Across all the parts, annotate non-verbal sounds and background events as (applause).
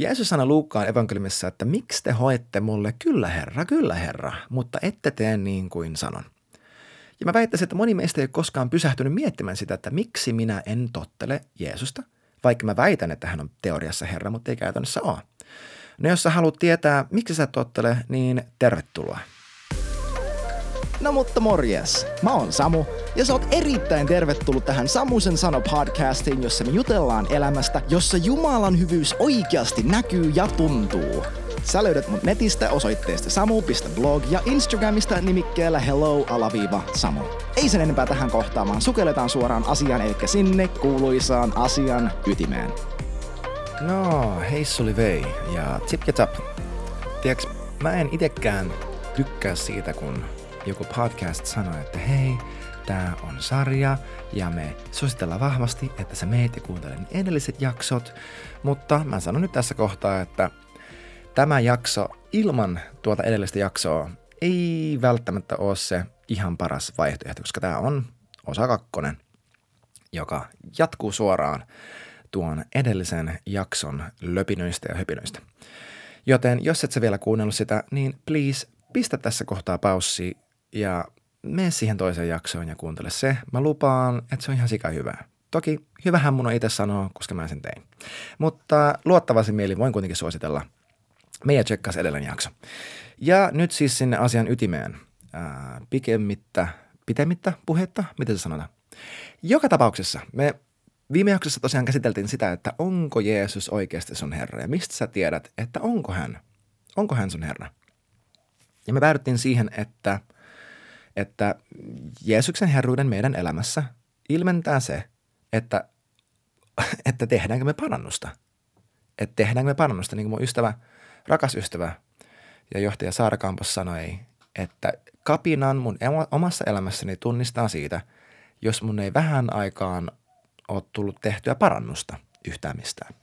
Jeesus sanoi Luukkaan evankeliumissa, että miksi te hoitte mulle kyllä herra, kyllä herra, mutta ette tee niin kuin sanon. Ja mä väittäisin, että moni meistä ei ole koskaan pysähtynyt miettimään sitä, että miksi minä en tottele Jeesusta, vaikka mä väitän, että hän on teoriassa herra, mutta ei käytännössä ole. No jos sä haluat tietää, miksi sä tottele, niin tervetuloa. No mutta morjes, mä oon Samu ja sä oot erittäin tervetullut tähän Samusen sano podcastiin, jossa me jutellaan elämästä, jossa Jumalan hyvyys oikeasti näkyy ja tuntuu. Sä löydät mut netistä osoitteesta samu.blog ja Instagramista nimikkeellä hello-samu. Ei sen enempää tähän kohtaan, vaan sukelletaan suoraan asiaan, eli sinne kuuluisaan asian ytimeen. No, hei suli vei ja tip tap. Tiedätkö, mä en itekään tykkää siitä, kun joku podcast sanoo, että hei, tää on sarja ja me suositellaan vahvasti, että sä meet ja kuuntelet edelliset jaksot, mutta mä sanon nyt tässä kohtaa, että tämä jakso ilman tuota edellistä jaksoa ei välttämättä ole se ihan paras vaihtoehto, koska tämä on osa kakkonen, joka jatkuu suoraan tuon edellisen jakson löpinöistä ja höpinöistä. Joten jos et sä vielä kuunnellut sitä, niin please pistä tässä kohtaa paussi ja mene siihen toiseen jaksoon ja kuuntele se. Mä lupaan, että se on ihan sika hyvää. Toki hyvähän mun on itse sanoa, koska mä sen tein. Mutta luottavasti mieli voin kuitenkin suositella – meidän tsekkas edellinen jakso. Ja nyt siis sinne asian ytimeen. Ää, pikemmittä, pitemmittä puhetta, miten se sanotaan? Joka tapauksessa me viime jaksossa tosiaan käsiteltiin sitä, että onko Jeesus oikeasti sun Herra ja mistä sä tiedät, että onko hän, onko hän sun Herra. Ja me päädyttiin siihen, että, että Jeesuksen herruuden meidän elämässä ilmentää se, että, (laughs) että tehdäänkö me parannusta. Että tehdäänkö me parannusta, niin kuin mun ystävä – rakas ystävä ja johtaja Saara Kampos sanoi, että kapinan mun omassa elämässäni tunnistaa siitä, jos mun ei vähän aikaan ole tullut tehtyä parannusta yhtään mistään.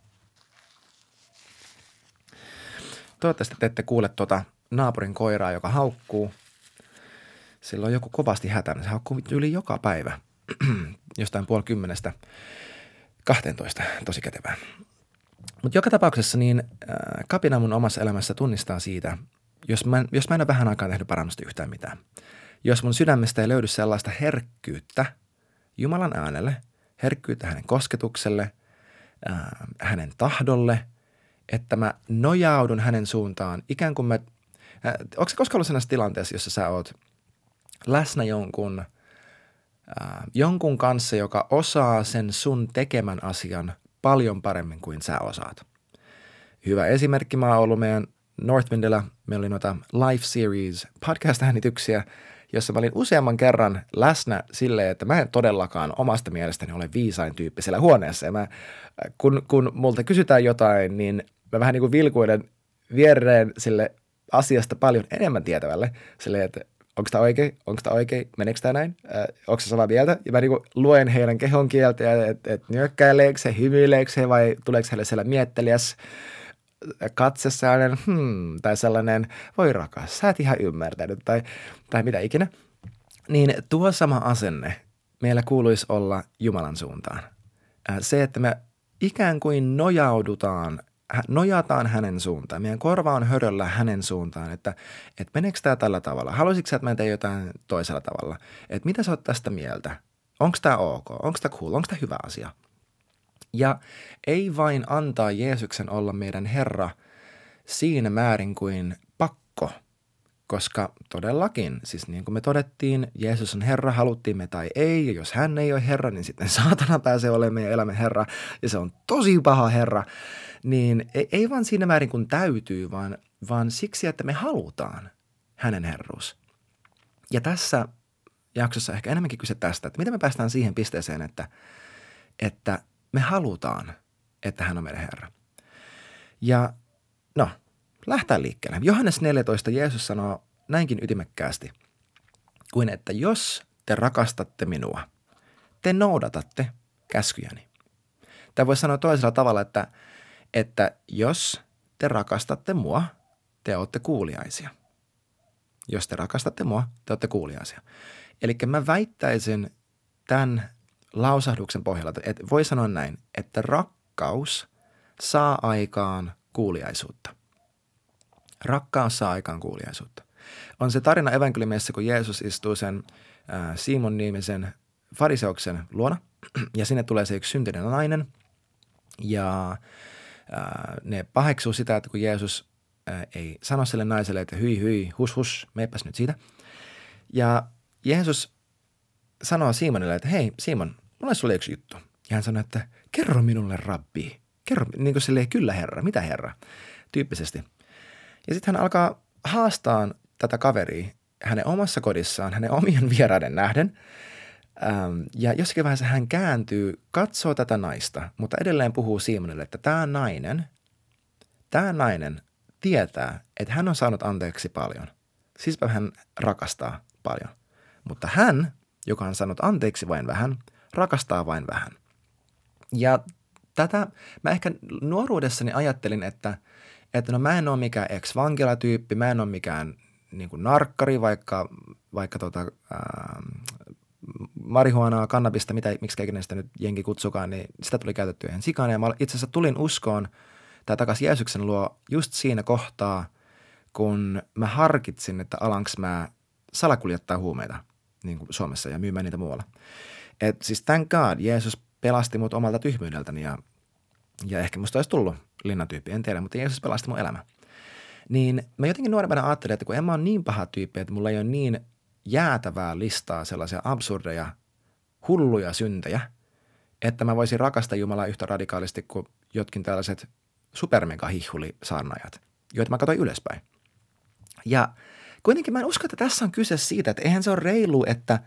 Toivottavasti te ette kuule tuota naapurin koiraa, joka haukkuu. Sillä on joku kovasti hätänä. Se haukkuu yli joka päivä. (clears throat) Jostain puoli kymmenestä 12. Tosi kätevää. Mutta joka tapauksessa niin äh, kapina mun omassa elämässä tunnistaa siitä, jos mä, jos mä en ole vähän aikaa tehnyt parannusta yhtään mitään. Jos mun sydämestä ei löydy sellaista herkkyyttä Jumalan äänelle, herkkyyttä hänen kosketukselle, äh, hänen tahdolle, että mä nojaudun hänen suuntaan ikään kuin mä, äh, onko se koskaan ollut sellaisessa tilanteessa, jossa sä oot läsnä jonkun, äh, jonkun kanssa, joka osaa sen sun tekemän asian – paljon paremmin kuin sä osaat. Hyvä esimerkki mä oon ollut meidän Northwindilla. Meillä oli noita Life Series podcast-äänityksiä, jossa mä olin useamman kerran läsnä silleen, että mä en todellakaan omasta mielestäni ole viisain tyyppi siellä huoneessa. Ja mä, kun, kun multa kysytään jotain, niin mä vähän niin kuin vilkuiden viereen sille asiasta paljon enemmän tietävälle, silleen, että onko tämä oikein, onko tämä oikein, meneekö tämä näin, äh, onko se samaa mieltä. Ja mä niin luen heidän kehon kieltä, että et, nyökkäileekö se, hymyileekö se vai tuleeko heille siellä miettelijäs katse sellainen, hmm, tai sellainen, voi rakas, sä et ihan ymmärtänyt, tai, tai mitä ikinä. Niin tuo sama asenne meillä kuuluisi olla Jumalan suuntaan. Se, että me ikään kuin nojaudutaan nojataan hänen suuntaan. Meidän korva on höröllä hänen suuntaan, että, että meneekö tämä tällä tavalla? Haluaisitko että mä teen jotain toisella tavalla? Että mitä sä oot tästä mieltä? Onko tämä ok? Onko tämä cool? Onko tämä hyvä asia? Ja ei vain antaa Jeesuksen olla meidän Herra siinä määrin kuin pakko, koska todellakin, siis niin kuin me todettiin, Jeesus on Herra, haluttiin me tai ei, ja jos hän ei ole Herra, niin sitten (laughs) saatana pääsee olemaan meidän elämän Herra, ja se on tosi paha Herra niin ei, ei vaan siinä määrin kuin täytyy, vaan, vaan siksi, että me halutaan hänen herruus. Ja tässä jaksossa ehkä enemmänkin kyse tästä, että miten me päästään siihen pisteeseen, että, että me halutaan, että hän on meidän Herra. Ja no, lähtää liikkeelle. Johannes 14 Jeesus sanoo näinkin ytimekkäästi, kuin että jos te rakastatte minua, te noudatatte käskyjäni. Tämä voisi sanoa toisella tavalla, että – että jos te rakastatte mua, te olette kuuliaisia. Jos te rakastatte mua, te olette kuuliaisia. Eli mä väittäisin tämän lausahduksen pohjalta, että voi sanoa näin, että rakkaus saa aikaan kuuliaisuutta. Rakkaus saa aikaan kuuliaisuutta. On se tarina evankeliumissa, kun Jeesus istuu sen äh, Simon nimisen fariseuksen luona ja sinne tulee se yksi syntinen nainen ja äh, ne paheksuu sitä, että kun Jeesus äh, ei sano sille naiselle, että hyi hyi, hus hus, meipäs nyt siitä. Ja Jeesus sanoo Simonille, että hei Simon, mulla on sulle yksi juttu. Ja hän sanoi, että kerro minulle rabbi. Kerro, niin kuin silleen, kyllä herra, mitä herra, tyyppisesti. Ja sitten hän alkaa haastaa tätä kaveria hänen omassa kodissaan, hänen omien (laughs) vieraiden nähden. Ähm, ja jossakin vaiheessa hän kääntyy, katsoo tätä naista, mutta edelleen puhuu Simonille, että tämä nainen, tämä nainen tietää, että hän on saanut anteeksi paljon. Sispä hän rakastaa paljon. Mutta hän, joka on saanut anteeksi vain vähän, rakastaa vain vähän. Ja tätä mä ehkä nuoruudessani ajattelin, että, että no mä en ole mikään ex-vankilatyyppi, mä en ole mikään niin kuin narkkari, vaikka, vaikka tota, ää, marihuanaa, kannabista, mitä, miksi ikinä sitä nyt jenki kutsukaan, niin sitä tuli käytettyä ihan sikana. Ja mä itse asiassa tulin uskoon tai takaisin Jeesuksen luo just siinä kohtaa, kun mä harkitsin, että alanks mä salakuljettaa huumeita niin kuin Suomessa ja myymään niitä muualla. Et siis thank God, Jeesus pelasti mut omalta tyhmyydeltäni ja, ja ehkä musta olisi tullut linnatyyppi, en tiedä, mutta Jeesus pelasti mun elämä. Niin mä jotenkin nuorempana ajattelin, että kun en mä ole niin paha tyyppi, että mulla ei ole niin jäätävää listaa sellaisia absurdeja, hulluja syntejä, että mä voisin rakastaa Jumalaa yhtä radikaalisti kuin jotkin tällaiset supermega saarnaajat, joita mä katsoin ylöspäin. Ja kuitenkin mä en usko, että tässä on kyse siitä, että eihän se ole reilu, että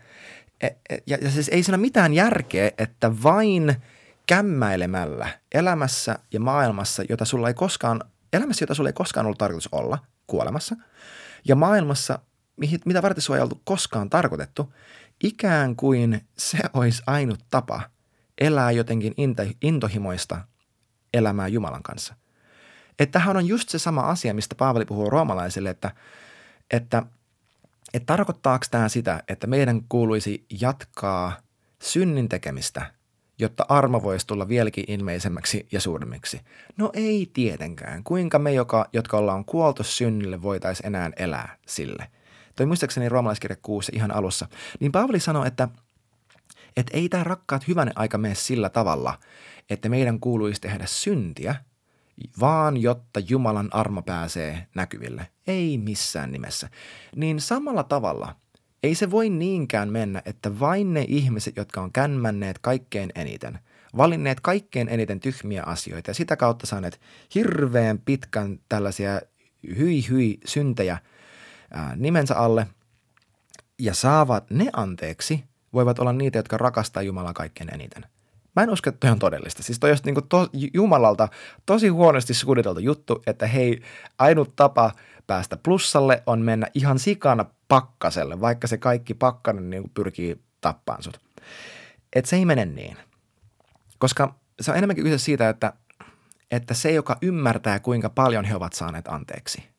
e, e, ja, ja siis ei siinä ole mitään järkeä, että vain kämmäilemällä elämässä ja maailmassa, jota sulla ei koskaan, elämässä, jota sulla ei koskaan ollut tarkoitus olla kuolemassa, ja maailmassa, mitä varten sua ei ollut koskaan tarkoitettu, ikään kuin se olisi ainut tapa elää jotenkin intohimoista elämää Jumalan kanssa. Että tämähän on just se sama asia, mistä Paavali puhuu roomalaisille, että, että, että tarkoittaako tämä sitä, että meidän kuuluisi jatkaa synnin tekemistä, jotta armo voisi tulla vieläkin ilmeisemmäksi ja suuremmiksi? No ei tietenkään. Kuinka me, joka, jotka ollaan kuoltu synnille, voitaisiin enää elää sille? Toi muistaakseni roomalaiskirja 6 ihan alussa. Niin Paavali sanoi, että, että ei tämä rakkaat hyvänen aika mene sillä tavalla, että meidän kuuluisi tehdä syntiä – vaan jotta Jumalan armo pääsee näkyville. Ei missään nimessä. Niin samalla tavalla ei se voi niinkään mennä, että vain ne ihmiset, jotka on kämmänneet kaikkein eniten, valinneet kaikkein eniten tyhmiä asioita ja sitä kautta saaneet hirveän pitkän tällaisia hyi hyi syntejä ää, nimensä alle ja saavat ne anteeksi, voivat olla niitä, jotka rakastaa Jumalaa kaikkein eniten – Mä en usko, että toi on todellista. Siis toi on niin to, Jumalalta tosi huonosti suunniteltu juttu, että hei, ainut tapa päästä plussalle on mennä ihan sikana pakkaselle, vaikka se kaikki pakkanen niin pyrkii tappaan sut. Et se ei mene niin. Koska se on enemmänkin kyse siitä, että, että se, joka ymmärtää, kuinka paljon he ovat saaneet anteeksi,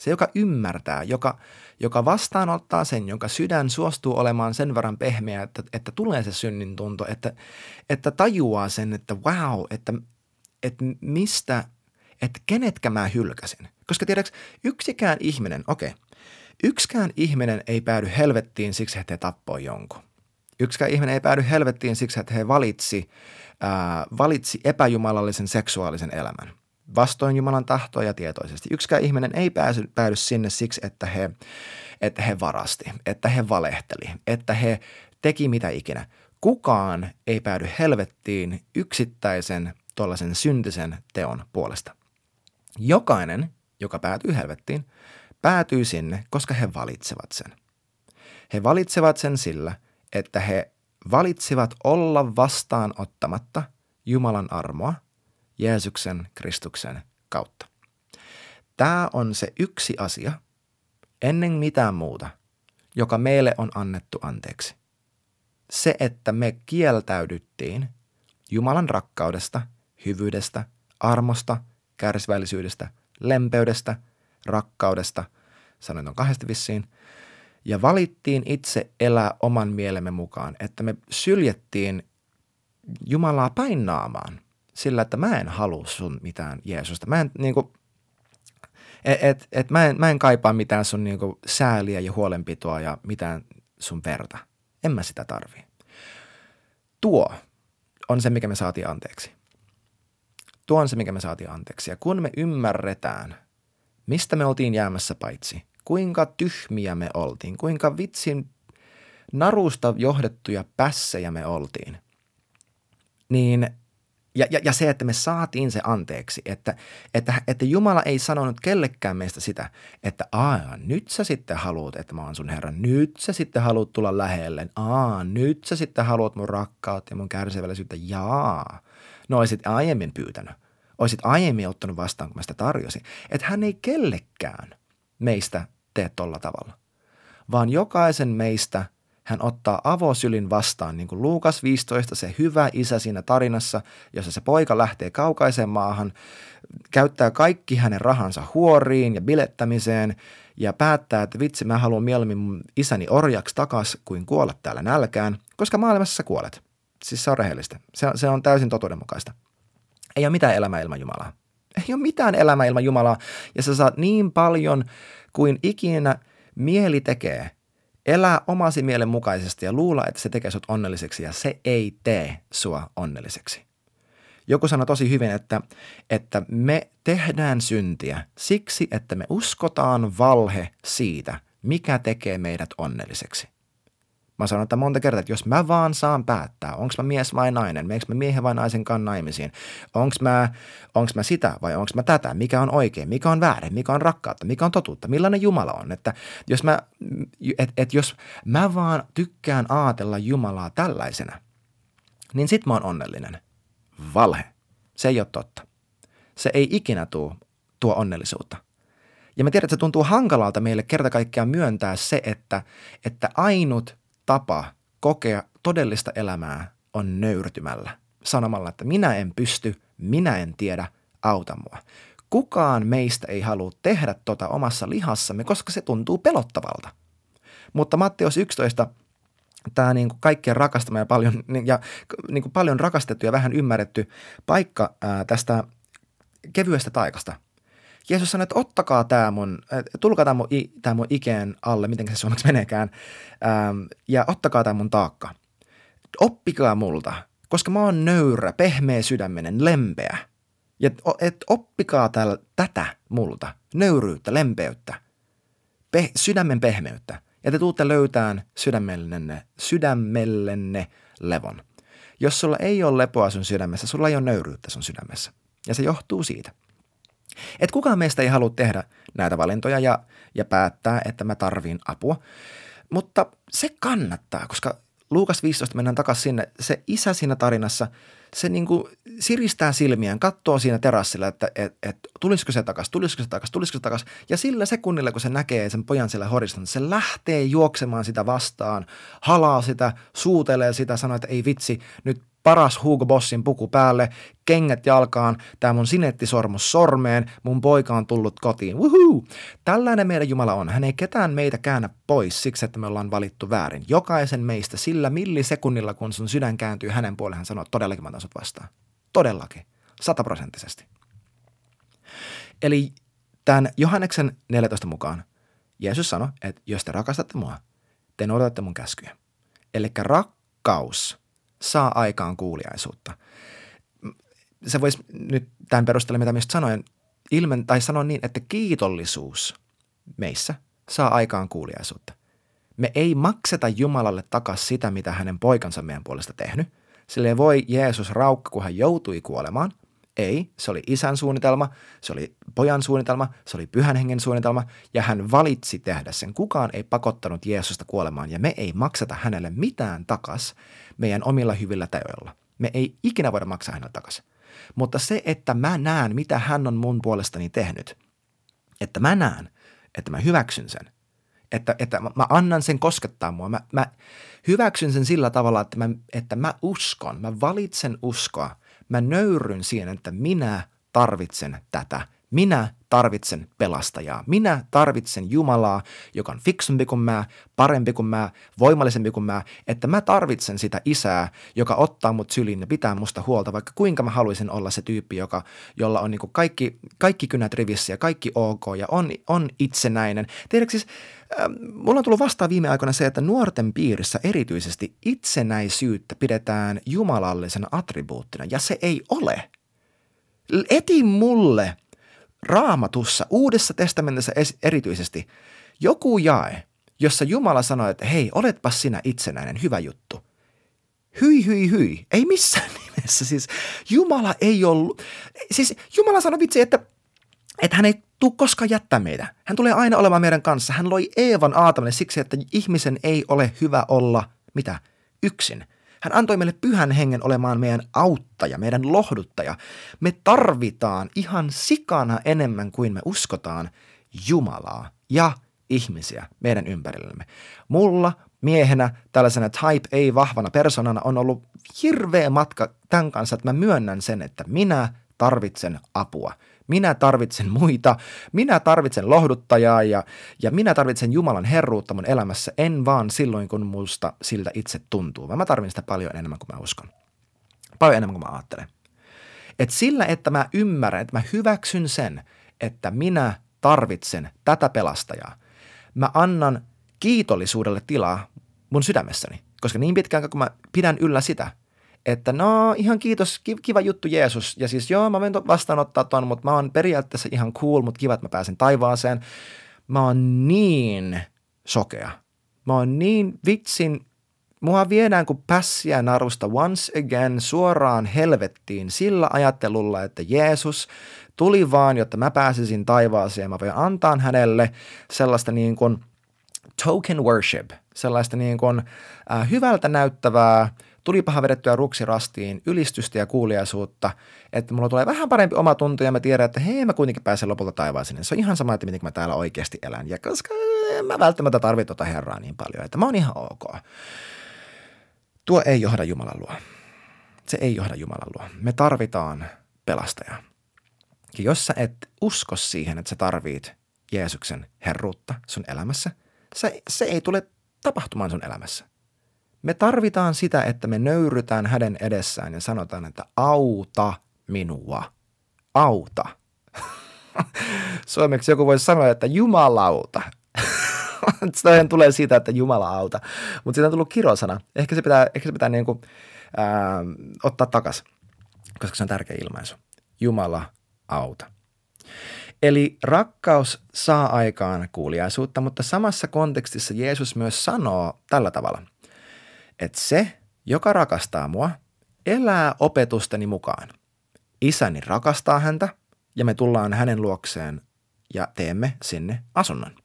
se, joka ymmärtää, joka, joka vastaanottaa sen, jonka sydän suostuu olemaan sen verran pehmeä, että, että tulee se synnin tunto, että, että tajuaa sen, että wow, että, että mistä, että kenetkä mä hylkäsin. Koska tiedäks, yksikään ihminen, okei, okay, yksikään ihminen ei päädy helvettiin siksi, että he tappoi jonkun. Yksikään ihminen ei päädy helvettiin siksi, että he valitsi, ää, valitsi epäjumalallisen seksuaalisen elämän – vastoin Jumalan tahtoa ja tietoisesti. Yksikään ihminen ei pääsy, päädy sinne siksi, että he, että he varasti, että he valehteli, että he teki mitä ikinä. Kukaan ei päädy helvettiin yksittäisen tuollaisen syntisen teon puolesta. Jokainen, joka päätyy helvettiin, päätyy sinne, koska he valitsevat sen. He valitsevat sen sillä, että he valitsivat olla vastaanottamatta Jumalan armoa Jeesuksen Kristuksen kautta. Tämä on se yksi asia, ennen mitään muuta, joka meille on annettu anteeksi. Se, että me kieltäydyttiin Jumalan rakkaudesta, hyvyydestä, armosta, kärsivällisyydestä, lempeydestä, rakkaudesta, sanoin on kahdesti vissiin, ja valittiin itse elää oman mielemme mukaan, että me syljettiin Jumalaa päin naamaan sillä, että mä en halua sun mitään Jeesusta. Mä en niin kuin, et, et, et mä, en, mä en kaipaa mitään sun niin kuin, sääliä ja huolenpitoa ja mitään sun verta. En mä sitä tarvii. Tuo on se, mikä me saatiin anteeksi. Tuo on se, mikä me saatiin anteeksi. Ja kun me ymmärretään, mistä me oltiin jäämässä paitsi, kuinka tyhmiä me oltiin, kuinka vitsin narusta johdettuja pässejä me oltiin, niin ja, ja, ja se, että me saatiin se anteeksi, että, että, että Jumala ei sanonut kellekään meistä sitä, että aa, nyt sä sitten haluat, että mä oon sun Herra, nyt sä sitten haluat tulla lähelle, aa, nyt sä sitten haluat mun rakkautta ja mun kärsivällisyyttä, jaa. No olisit aiemmin pyytänyt, olisit aiemmin ottanut vastaan, kun mä sitä tarjosin. Että hän ei kellekään meistä tee tolla tavalla, vaan jokaisen meistä hän ottaa avosylin vastaan, niin kuin Luukas 15, se hyvä isä siinä tarinassa, jossa se poika lähtee kaukaiseen maahan, käyttää kaikki hänen rahansa huoriin ja bilettämiseen ja päättää, että vitsi, mä haluan mieluummin mun isäni orjaksi takas kuin kuolla täällä nälkään, koska maailmassa kuolet. Siis se on rehellistä. Se, se on täysin totuudenmukaista. Ei ole mitään elämää ilman Jumalaa. Ei ole mitään elämää ilman Jumalaa. Ja sä saat niin paljon kuin ikinä mieli tekee – elää omasi mielen mukaisesti ja luulla, että se tekee sut onnelliseksi ja se ei tee sua onnelliseksi. Joku sanoi tosi hyvin, että, että me tehdään syntiä siksi, että me uskotaan valhe siitä, mikä tekee meidät onnelliseksi. Mä sanon että monta kertaa, että jos mä vaan saan päättää, onko mä mies vai nainen, meneekö mä miehen vai naisen kanssa naimisiin, onko mä, onks mä sitä vai onko mä tätä, mikä on oikein, mikä on väärin, mikä on rakkautta, mikä on totuutta, millainen Jumala on. Että jos mä, et, et jos mä vaan tykkään ajatella Jumalaa tällaisena, niin sit mä oon onnellinen. Valhe. Se ei ole totta. Se ei ikinä tuo, tuo onnellisuutta. Ja mä tiedän, että se tuntuu hankalalta meille kerta kaikkiaan myöntää se, että, että ainut tapa kokea todellista elämää on nöyrtymällä, sanomalla, että minä en pysty, minä en tiedä, auta mua. Kukaan meistä ei halua tehdä tota omassa lihassamme, koska se tuntuu pelottavalta. Mutta Matteus 11 tämä niin kuin kaikkien rakastama ja paljon, ja niin kuin paljon rakastettu ja vähän ymmärretty paikka ää, tästä kevyestä taikasta – Jeesus sanoi, että ottakaa tämä mun, tulkaa tämä mun, tämä mun ikeen alle, miten se suomeksi meneekään, ähm, ja ottakaa tämä mun taakka. Oppikaa multa, koska mä oon nöyrä, pehmeä sydämenen, lempeä. Ja et oppikaa täällä tätä multa, nöyryyttä, lempeyttä, pe- sydämen pehmeyttä. Ja te tuutte löytään sydämellenne, sydämellenne levon. Jos sulla ei ole lepoa sun sydämessä, sulla ei ole nöyryyttä sun sydämessä. Ja se johtuu siitä – et kukaan meistä ei halua tehdä näitä valintoja ja, ja päättää, että mä tarviin apua. Mutta se kannattaa, koska Luukas 15 mennään takaisin sinne. Se isä siinä tarinassa, se niin kuin siristää silmiään, katsoo siinä terassilla, että et, et, tulisiko se takaisin, tulisiko se takaisin, tulisiko se takaisin. Ja sillä sekunnilla, kun se näkee sen pojan siellä horisontissa, se lähtee juoksemaan sitä vastaan, halaa sitä, suutelee sitä, sanoo, että ei vitsi, nyt paras Hugo Bossin puku päälle, kengät jalkaan, tämä mun sinettisormus sormeen, mun poika on tullut kotiin. Woohoo! Tällainen meidän Jumala on. Hän ei ketään meitä käännä pois siksi, että me ollaan valittu väärin. Jokaisen meistä sillä millisekunnilla, kun sun sydän kääntyy hänen puoleen, hän sanoo, todellakin mä otan sut vastaan. Todellakin. Sataprosenttisesti. Eli tämän Johanneksen 14 mukaan Jeesus sanoi, että jos te rakastatte mua, te noudatatte mun käskyjä. Eli rakkaus – saa aikaan kuuliaisuutta. Se voisi nyt tämän perusteella, mitä myös sanoin, ilmen, tai sanoa niin, että kiitollisuus meissä saa aikaan kuuliaisuutta. Me ei makseta Jumalalle takas sitä, mitä hänen poikansa meidän puolesta tehnyt. Sille voi Jeesus raukka, kun hän joutui kuolemaan – ei, se oli isän suunnitelma, se oli pojan suunnitelma, se oli pyhän hengen suunnitelma ja hän valitsi tehdä sen. Kukaan ei pakottanut Jeesusta kuolemaan ja me ei makseta hänelle mitään takas meidän omilla hyvillä teoilla. Me ei ikinä voida maksaa hänelle takas. Mutta se, että mä näen, mitä hän on mun puolestani tehnyt, että mä näen, että mä hyväksyn sen, että, että mä annan sen koskettaa mua. Mä, mä hyväksyn sen sillä tavalla, että mä, että mä uskon, mä valitsen uskoa – Mä nöyryn siihen, että minä tarvitsen tätä. Minä tarvitsen pelastajaa. Minä tarvitsen Jumalaa, joka on fiksumpi kuin mä, parempi kuin mä, voimallisempi kuin mä, että mä tarvitsen sitä isää, joka ottaa mut syliin ja pitää musta huolta, vaikka kuinka mä haluaisin olla se tyyppi, joka, jolla on niin kaikki, kaikki kynät rivissä ja kaikki ok ja on, on itsenäinen. Tiedätkö siis, äh, mulla on tullut vastaan viime aikoina se, että nuorten piirissä erityisesti itsenäisyyttä pidetään jumalallisena attribuuttina ja se ei ole. Eti mulle raamatussa, uudessa testamentissa erityisesti, joku jae, jossa Jumala sanoi, että hei, oletpa sinä itsenäinen, hyvä juttu. Hyi, hyi, hyi. Ei missään (laughs) nimessä. Siis Jumala ei ollut, siis Jumala sanoi vitsi, että, että hän ei tule koskaan jättää meitä. Hän tulee aina olemaan meidän kanssa. Hän loi Eevan Aatamille siksi, että ihmisen ei ole hyvä olla, mitä, yksin. Hän antoi meille pyhän hengen olemaan meidän auttaja, meidän lohduttaja. Me tarvitaan ihan sikana enemmän kuin me uskotaan Jumalaa ja ihmisiä meidän ympärillemme. Mulla miehenä, tällaisena type A vahvana persoonana on ollut hirveä matka tämän kanssa, että mä myönnän sen, että minä tarvitsen apua – minä tarvitsen muita, minä tarvitsen lohduttajaa ja, ja minä tarvitsen Jumalan herruutta mun elämässä, en vaan silloin, kun musta siltä itse tuntuu, vaan mä tarvitsen sitä paljon enemmän kuin mä uskon. Paljon enemmän kuin mä ajattelen. Et sillä, että mä ymmärrän, että mä hyväksyn sen, että minä tarvitsen tätä pelastajaa, mä annan kiitollisuudelle tilaa mun sydämessäni. Koska niin pitkään kun mä pidän yllä sitä, että no ihan kiitos, kiva juttu Jeesus. Ja siis joo, mä voin vastaanottaa ton, mutta mä oon periaatteessa ihan cool, mutta kiva, että mä pääsen taivaaseen. Mä oon niin sokea. Mä oon niin vitsin, mua viedään kuin pässiä narusta once again suoraan helvettiin sillä ajattelulla, että Jeesus tuli vaan, jotta mä pääsisin taivaaseen. Mä voin antaa hänelle sellaista niin kuin token worship, sellaista niin kuin äh, hyvältä näyttävää – tulipahan vedettyä ruksirastiin, ylistystä ja kuuliaisuutta, että mulla tulee vähän parempi oma tunto ja mä tiedän, että hei mä kuitenkin pääsen lopulta taivaaseen. Se on ihan sama, että miten mä täällä oikeasti elän. Ja koska mä välttämättä tarvitsen tota Herraa niin paljon, että mä oon ihan ok. Tuo ei johda Jumalan luo. Se ei johda Jumalan luo. Me tarvitaan pelastajaa. Ja jos sä et usko siihen, että sä tarvit Jeesuksen herruutta sun elämässä, se, se ei tule tapahtumaan sun elämässä. Me tarvitaan sitä, että me nöyrytään hänen edessään ja sanotaan, että auta minua. Auta. (laughs) Suomeksi joku voisi sanoa, että jumalauta. (laughs) Sitä tulee siitä, että Jumala auta. Mutta siitä on tullut kirosana. Ehkä se pitää, ehkä se pitää niin kuin, ää, ottaa takas, koska se on tärkeä ilmaisu. Jumala auta. Eli rakkaus saa aikaan kuuliaisuutta, mutta samassa kontekstissa Jeesus myös sanoo tällä tavalla – että se, joka rakastaa mua, elää opetusteni mukaan. Isäni rakastaa häntä ja me tullaan hänen luokseen ja teemme sinne asunnon.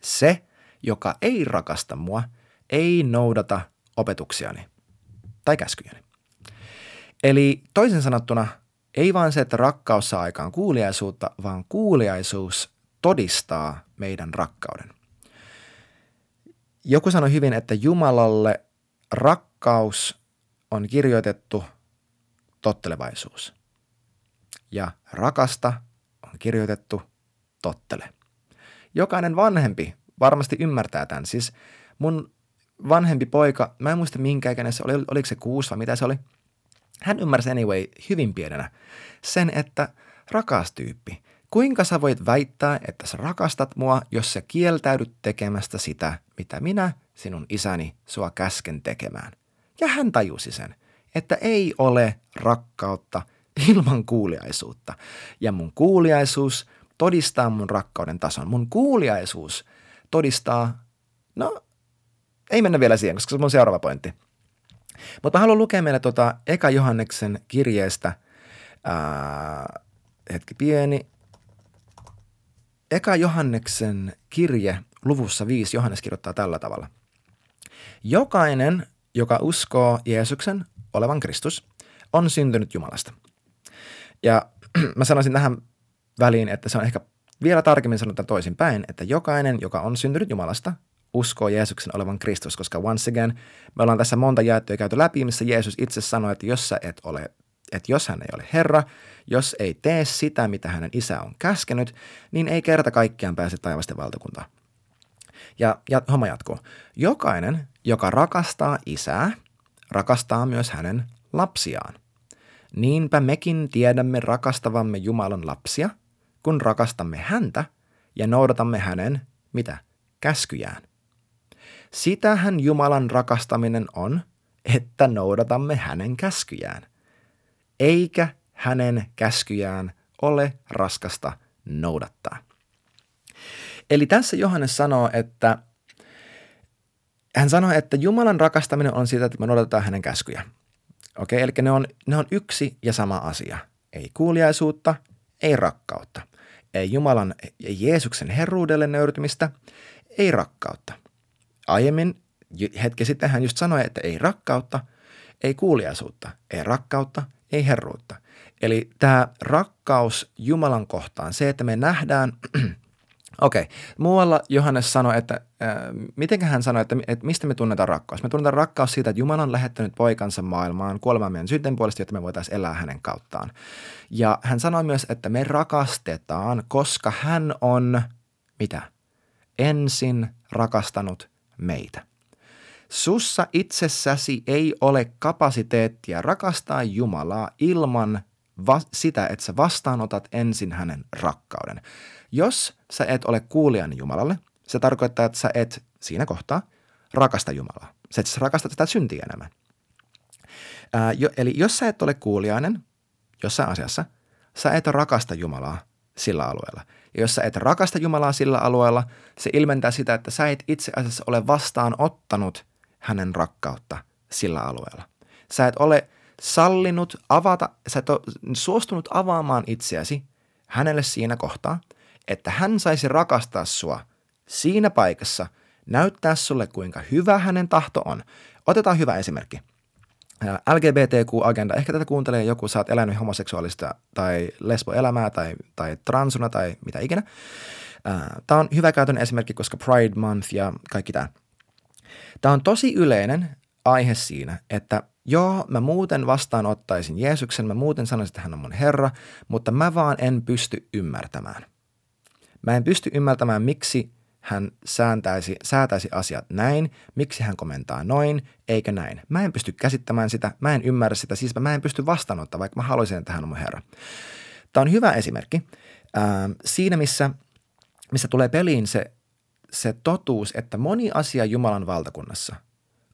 Se, joka ei rakasta mua, ei noudata opetuksiani tai käskyjäni. Eli toisin sanottuna, ei vain se, että rakkaus saa aikaan kuuliaisuutta, vaan kuuliaisuus todistaa meidän rakkauden. Joku sanoi hyvin, että Jumalalle rakkaus on kirjoitettu tottelevaisuus. Ja rakasta on kirjoitettu tottele. Jokainen vanhempi varmasti ymmärtää tämän. Siis mun vanhempi poika, mä en muista minkä ikäinen se oli, oliko se kuusi vai mitä se oli. Hän ymmärsi anyway hyvin pienenä sen, että rakas tyyppi, kuinka sä voit väittää, että sä rakastat mua, jos sä kieltäydyt tekemästä sitä, mitä minä sinun isäni sua käsken tekemään. Ja hän tajusi sen, että ei ole rakkautta ilman kuuliaisuutta. Ja mun kuuliaisuus todistaa mun rakkauden tason. Mun kuuliaisuus todistaa, no ei mennä vielä siihen, koska se on mun seuraava pointti. Mutta haluan lukea meille tuota Eka Johanneksen kirjeestä, ää, hetki pieni, Eka Johanneksen kirje luvussa 5 Johannes kirjoittaa tällä tavalla – Jokainen, joka uskoo Jeesuksen olevan Kristus, on syntynyt Jumalasta. Ja (clears throat) mä sanoisin tähän väliin, että se on ehkä vielä tarkemmin sanottu toisinpäin, että jokainen, joka on syntynyt Jumalasta, uskoo Jeesuksen olevan Kristus, koska once again, me ollaan tässä monta jaettua käyty läpi, missä Jeesus itse sanoi, että jos sä et ole että jos hän ei ole Herra, jos ei tee sitä, mitä hänen isä on käskenyt, niin ei kerta kaikkiaan pääse taivasten valtakuntaan. Ja, ja homma jatkuu. Jokainen, joka rakastaa isää, rakastaa myös hänen lapsiaan. Niinpä mekin tiedämme rakastavamme Jumalan lapsia, kun rakastamme häntä ja noudatamme hänen, mitä, käskyjään. Sitähän Jumalan rakastaminen on, että noudatamme hänen käskyjään, eikä hänen käskyjään ole raskasta noudattaa. Eli tässä Johannes sanoo, että hän sanoo, että Jumalan rakastaminen on sitä, että me noudatetaan hänen käskyjä. Okei, eli ne on, ne on yksi ja sama asia. Ei kuuliaisuutta, ei rakkautta. Ei Jumalan ja Jeesuksen herruudelle nöyrtymistä, ei rakkautta. Aiemmin, hetki sitten hän just sanoi, että ei rakkautta, ei kuuliaisuutta, ei rakkautta, ei herruutta. Eli tämä rakkaus Jumalan kohtaan, se, että me nähdään Okei. Okay. Muualla Johannes sanoi, että äh, miten hän sanoi, että, että mistä me tunnetaan rakkaus? Me tunnetaan rakkaus siitä, että Jumala on lähettänyt poikansa maailmaan kuolemaan meidän synten puolesta, jotta me voitaisiin elää hänen kauttaan. Ja hän sanoi myös, että me rakastetaan, koska hän on, mitä? Ensin rakastanut meitä. Sussa itsessäsi ei ole kapasiteettia rakastaa Jumalaa ilman va- sitä, että sä vastaanotat ensin hänen rakkauden. Jos sä et ole kuulijan Jumalalle, se tarkoittaa, että sä et siinä kohtaa rakasta Jumalaa. Sä et siis rakasta sitä syntiä enemmän. Ää, jo, eli jos sä et ole kuulijainen jossain asiassa, sä et rakasta Jumalaa sillä alueella. Ja jos sä et rakasta Jumalaa sillä alueella, se ilmentää sitä, että sä et itse asiassa ole vastaanottanut hänen rakkautta sillä alueella. Sä et ole sallinut avata, sä et ole suostunut avaamaan itseäsi hänelle siinä kohtaa – että hän saisi rakastaa sua siinä paikassa, näyttää sulle kuinka hyvä hänen tahto on. Otetaan hyvä esimerkki. LGBTQ-agenda, ehkä tätä kuuntelee joku, sä oot elänyt homoseksuaalista tai lesboelämää tai, tai transuna tai mitä ikinä. Tämä on hyvä käytön esimerkki, koska Pride Month ja kaikki tämä. Tämä on tosi yleinen aihe siinä, että joo, mä muuten vastaanottaisin Jeesuksen, mä muuten sanoisin, että hän on mun Herra, mutta mä vaan en pysty ymmärtämään. Mä en pysty ymmärtämään, miksi hän sääntäisi, säätäisi asiat näin, miksi hän komentaa noin, eikä näin. Mä en pysty käsittämään sitä, mä en ymmärrä sitä, siis mä en pysty vastaanottamaan, vaikka mä haluaisin, että hän on mun herra. Tämä on hyvä esimerkki. Ää, siinä, missä, missä tulee peliin se, se totuus, että moni asia Jumalan valtakunnassa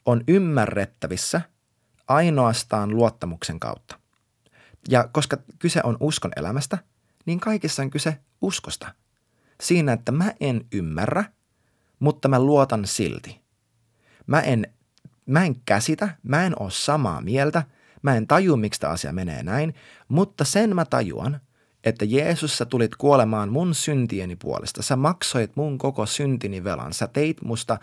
on ymmärrettävissä ainoastaan luottamuksen kautta. Ja koska kyse on uskon elämästä, niin kaikessa on kyse uskosta – siinä, että mä en ymmärrä, mutta mä luotan silti. Mä en, mä en käsitä, mä en ole samaa mieltä, mä en taju, miksi tämä asia menee näin, mutta sen mä tajuan, että Jeesus, sä tulit kuolemaan mun syntieni puolesta. Sä maksoit mun koko syntini velan. Sä teit musta,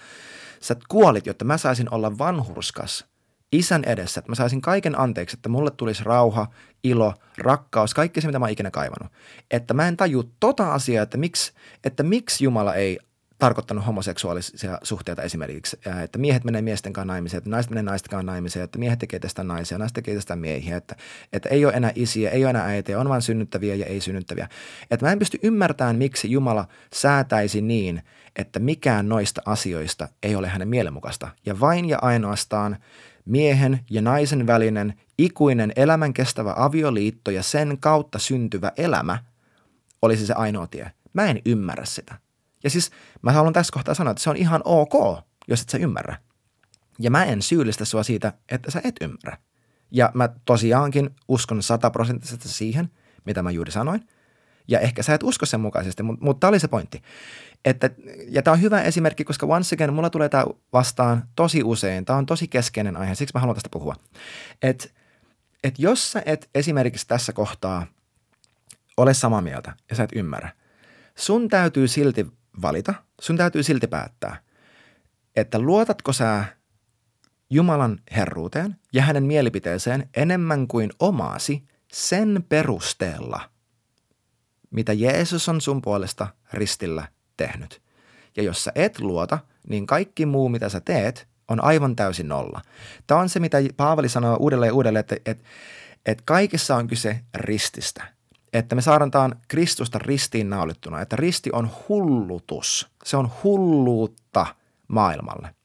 sä kuolit, jotta mä saisin olla vanhurskas – isän edessä, että mä saisin kaiken anteeksi, että mulle tulisi rauha, ilo, rakkaus, kaikki se, mitä mä oon ikinä kaivannut. Että mä en taju tota asiaa, että miksi, että miksi Jumala ei tarkoittanut homoseksuaalisia suhteita esimerkiksi, että miehet menee miesten kanssa naimisiin, että naiset menee naisten kanssa naimisiin, että miehet tekee tästä naisia, naiset tekee tästä miehiä, että, että ei ole enää isiä, ei ole enää äitiä, on vain synnyttäviä ja ei synnyttäviä. Että mä en pysty ymmärtämään, miksi Jumala säätäisi niin, että mikään noista asioista ei ole hänen mielenmukaista. Ja vain ja ainoastaan miehen ja naisen välinen ikuinen elämän kestävä avioliitto ja sen kautta syntyvä elämä olisi se ainoa tie. Mä en ymmärrä sitä. Ja siis mä haluan tässä kohtaa sanoa, että se on ihan ok, jos et sä ymmärrä. Ja mä en syyllistä sua siitä, että sä et ymmärrä. Ja mä tosiaankin uskon sataprosenttisesti siihen, mitä mä juuri sanoin. Ja ehkä sä et usko sen mukaisesti, mutta, mutta tämä oli se pointti. Että, ja tämä on hyvä esimerkki, koska once again, mulla tulee tämä vastaan tosi usein. Tämä on tosi keskeinen aihe, siksi mä haluan tästä puhua. Että et jos sä et esimerkiksi tässä kohtaa ole samaa mieltä ja sä et ymmärrä, sun täytyy silti valita, sun täytyy silti päättää, että luotatko sä Jumalan herruuteen ja hänen mielipiteeseen enemmän kuin omaasi sen perusteella, mitä Jeesus on sun puolesta ristillä tehnyt. Ja jos sä et luota, niin kaikki muu, mitä sä teet, on aivan täysin nolla. Tämä on se, mitä Paavali sanoo uudelleen ja uudelleen, että, että, että kaikessa on kyse rististä. Että me saadaan Kristusta ristiin naulittuna, että risti on hullutus. Se on hulluutta maailmalle.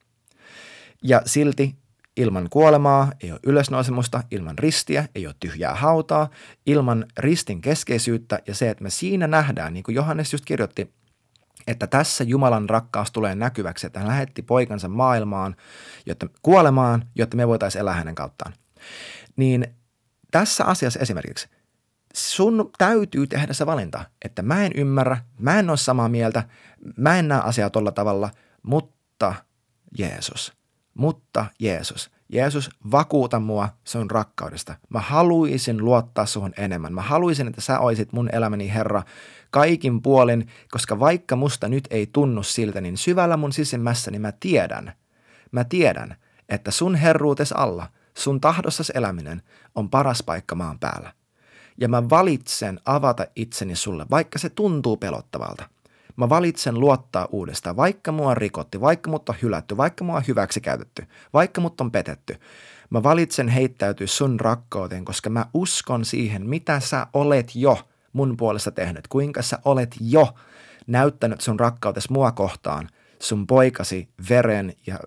Ja silti ilman kuolemaa ei ole ylösnousemusta, ilman ristiä ei ole tyhjää hautaa, ilman ristin keskeisyyttä ja se, että me siinä nähdään, niin kuin Johannes just kirjoitti, että tässä Jumalan rakkaus tulee näkyväksi, että hän lähetti poikansa maailmaan, jotta kuolemaan, jotta me voitaisiin elää hänen kauttaan. Niin tässä asiassa esimerkiksi sun täytyy tehdä se valinta, että mä en ymmärrä, mä en ole samaa mieltä, mä en näe asiaa tolla tavalla, mutta Jeesus, mutta Jeesus. Jeesus, vakuuta mua sun rakkaudesta. Mä haluaisin luottaa suhun enemmän. Mä haluaisin, että sä oisit mun elämäni Herra kaikin puolin, koska vaikka musta nyt ei tunnu siltä, niin syvällä mun sisimmässäni mä tiedän, mä tiedän, että sun herruutes alla, sun tahdossas eläminen on paras paikka maan päällä. Ja mä valitsen avata itseni sulle, vaikka se tuntuu pelottavalta. Mä valitsen luottaa uudestaan, vaikka mua on rikotti, vaikka mut on hylätty, vaikka mua on hyväksikäytetty, vaikka mut on petetty. Mä valitsen heittäytyä sun rakkauteen, koska mä uskon siihen, mitä sä olet jo – mun puolesta tehnyt, kuinka sä olet jo näyttänyt sun rakkautes mua kohtaan sun poikasi veren ja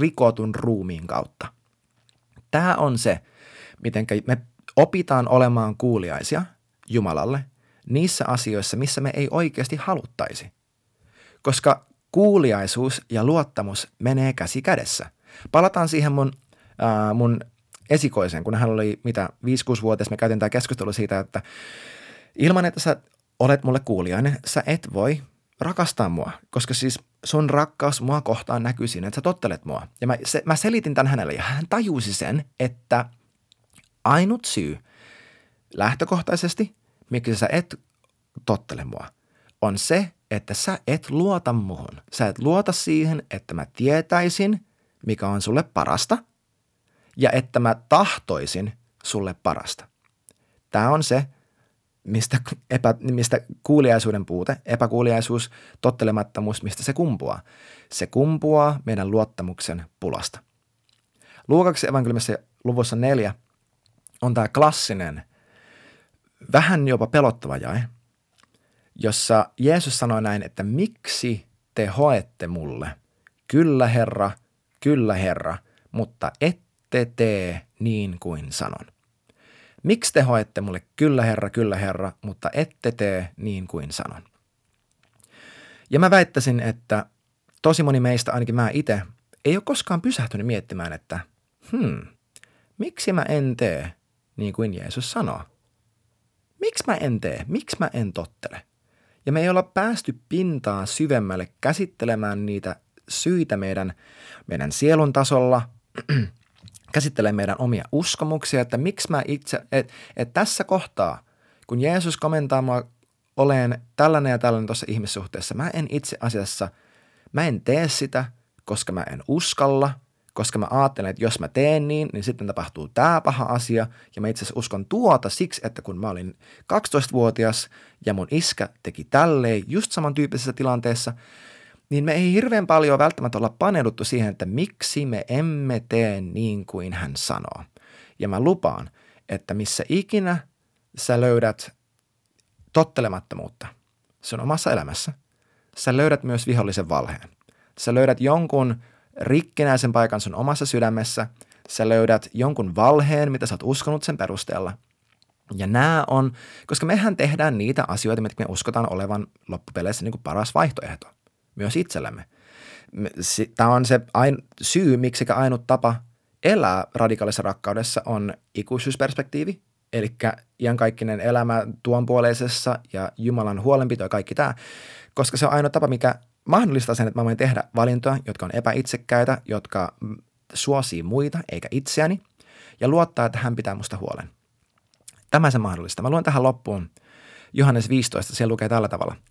rikotun ruumiin kautta. Tämä on se, miten me opitaan olemaan kuuliaisia Jumalalle niissä asioissa, missä me ei oikeasti haluttaisi. Koska kuuliaisuus ja luottamus menee käsi kädessä. Palataan siihen mun, äh, mun esikoisen, kun hän oli mitä 5-6-vuotias, me käytiin tämä keskustelu siitä, että Ilman, että sä olet mulle kuulijainen, sä et voi rakastaa mua, koska siis sun rakkaus mua kohtaan näkyy siinä, että sä tottelet mua. Ja mä, se, mä selitin tämän hänelle ja hän tajusi sen, että ainut syy lähtökohtaisesti, miksi sä et tottele mua, on se, että sä et luota muhun. Sä et luota siihen, että mä tietäisin, mikä on sulle parasta ja että mä tahtoisin sulle parasta. Tämä on se, mistä, epä, mistä kuuliaisuuden puute, epäkuuliaisuus, tottelemattomuus, mistä se kumpuaa. Se kumpuaa meidän luottamuksen pulasta. Luokaksi evankeliumissa luvussa neljä on tämä klassinen, vähän jopa pelottava jae, jossa Jeesus sanoi näin, että miksi te hoette mulle, kyllä Herra, kyllä Herra, mutta ette tee niin kuin sanon. Miksi te hoette mulle kyllä herra, kyllä herra, mutta ette tee niin kuin sanon? Ja mä väittäisin, että tosi moni meistä, ainakin mä itse, ei ole koskaan pysähtynyt miettimään, että hmm, miksi mä en tee niin kuin Jeesus sanoo? Miksi mä en tee? Miksi mä en tottele? Ja me ei olla päästy pintaa syvemmälle käsittelemään niitä syitä meidän, meidän sielun tasolla, (clears throat) käsittelee meidän omia uskomuksia, että miksi mä itse, että et tässä kohtaa, kun Jeesus komentaa mua olen tällainen ja tällainen tuossa ihmissuhteessa, mä en itse asiassa, mä en tee sitä, koska mä en uskalla, koska mä ajattelen, että jos mä teen niin, niin sitten tapahtuu tämä paha asia. Ja mä itse asiassa uskon tuota siksi, että kun mä olin 12-vuotias ja mun iskä teki tälleen just samantyyppisessä tilanteessa, niin me ei hirveän paljon välttämättä olla paneuduttu siihen, että miksi me emme tee niin kuin hän sanoo. Ja mä lupaan, että missä ikinä sä löydät tottelemattomuutta sun omassa elämässä, sä löydät myös vihollisen valheen. Sä löydät jonkun rikkinäisen paikan sun omassa sydämessä, sä löydät jonkun valheen, mitä sä oot uskonut sen perusteella. Ja nämä on, koska mehän tehdään niitä asioita, mitä me uskotaan olevan loppupeleissä niin kuin paras vaihtoehto myös itsellemme. Tämä on se ain, syy, miksi ainut tapa elää radikaalissa rakkaudessa on ikuisuusperspektiivi, eli iankaikkinen elämä tuonpuoleisessa ja Jumalan huolenpito ja kaikki tämä, koska se on ainoa tapa, mikä mahdollistaa sen, että mä voin tehdä valintoja, jotka on epäitsekkäitä, jotka suosii muita eikä itseäni, ja luottaa, että hän pitää musta huolen. Tämä se mahdollista. Mä luen tähän loppuun Johannes 15, siellä lukee tällä tavalla –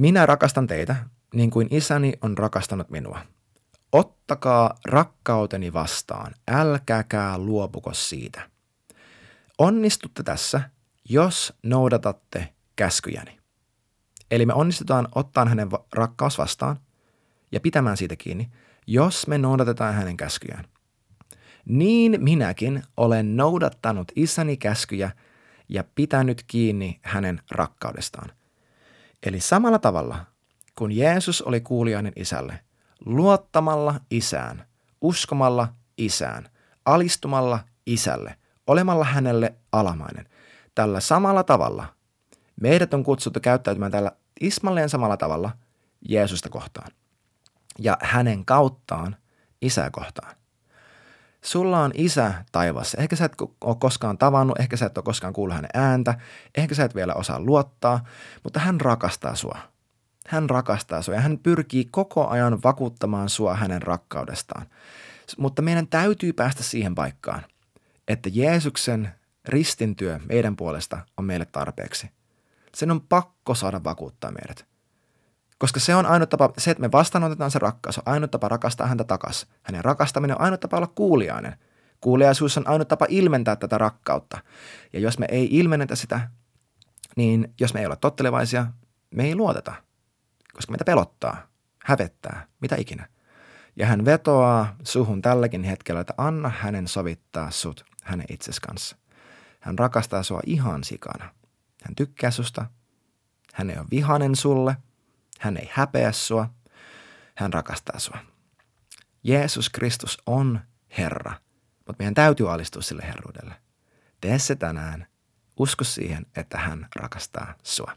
minä rakastan teitä, niin kuin isäni on rakastanut minua. Ottakaa rakkauteni vastaan, älkääkää luopuko siitä. Onnistutte tässä, jos noudatatte käskyjäni. Eli me onnistutaan ottaan hänen rakkaus vastaan ja pitämään siitä kiinni, jos me noudatetaan hänen käskyjään. niin minäkin olen noudattanut isäni käskyjä ja pitänyt kiinni hänen rakkaudestaan. Eli samalla tavalla, kun Jeesus oli kuulijainen isälle, luottamalla isään, uskomalla isään, alistumalla isälle, olemalla hänelle alamainen. Tällä samalla tavalla meidät on kutsuttu käyttäytymään tällä ismalleen samalla tavalla Jeesusta kohtaan ja hänen kauttaan isää kohtaan. Sulla on isä taivassa. Ehkä sä et ole koskaan tavannut, ehkä sä et ole koskaan kuullut hänen ääntä, ehkä sä et vielä osaa luottaa, mutta hän rakastaa sua. Hän rakastaa sua ja hän pyrkii koko ajan vakuuttamaan sua hänen rakkaudestaan. Mutta meidän täytyy päästä siihen paikkaan, että Jeesuksen ristintyö meidän puolesta on meille tarpeeksi. Sen on pakko saada vakuuttaa meidät. Koska se on ainut tapa, se, että me vastaanotetaan se rakkaus, on ainut tapa rakastaa häntä takas. Hänen rakastaminen on ainut tapa olla kuulijainen. Kuuliaisuus on ainut tapa ilmentää tätä rakkautta. Ja jos me ei ilmennetä sitä, niin jos me ei ole tottelevaisia, me ei luoteta. Koska meitä pelottaa, hävettää, mitä ikinä. Ja hän vetoaa suhun tälläkin hetkellä, että anna hänen sovittaa sut hänen itses kanssa. Hän rakastaa sua ihan sikana. Hän tykkää susta. Hän ei ole vihanen sulle – hän ei häpeä sua. Hän rakastaa sua. Jeesus Kristus on Herra, mutta meidän täytyy alistua sille herruudelle. Tee se tänään. Usko siihen, että hän rakastaa sua.